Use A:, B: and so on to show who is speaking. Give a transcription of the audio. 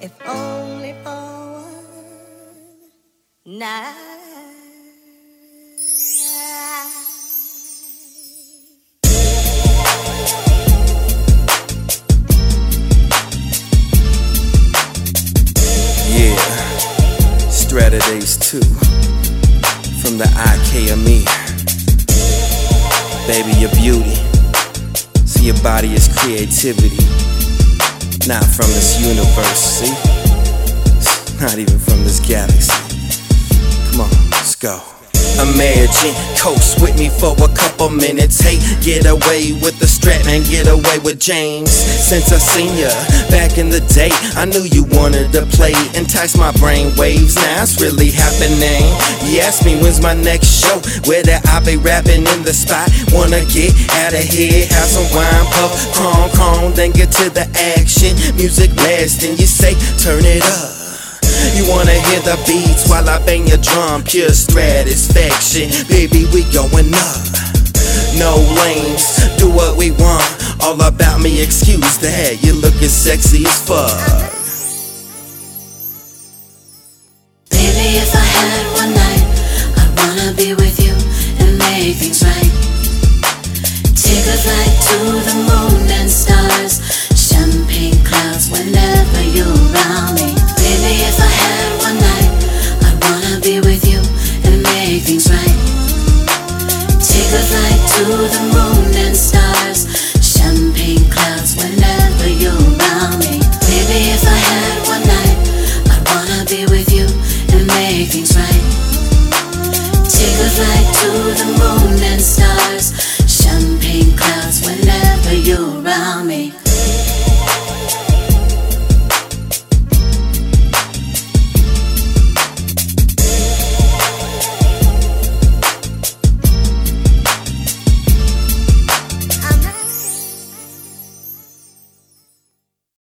A: if only for one night.
B: Yeah, Strata Days 2 from the IKME. Baby, your beauty. Your body is creativity. Not from this universe, see? Not even from this galaxy. Come on, let's go. Imagine coast with me for a couple minutes. Hey, get away with the Stratman, get away with James. Since I seen ya back in the day, I knew you wanted to play. Entice my brain waves, it's really happening. You ask me when's my next show, whether I be rapping in the spot. Wanna get out of here, have some wine, puff, cron, cron, then get to the action. Music blasting, you say turn it up. You wanna hear the beats while I bang your drum, pure satisfaction. Baby, we going up. No lanes, do what we want. All about me, excuse that. You looking sexy as fuck.
C: everything's right. Take a flight to the moon and stars, champagne clouds whenever you're around me. Baby, if I had one night, I'd wanna be with you and make things right. Take a flight to the moon and stars, champagne clouds whenever you're around me. Baby, if I had one night, I'd wanna be with you and make things right. Take a flight to the moon.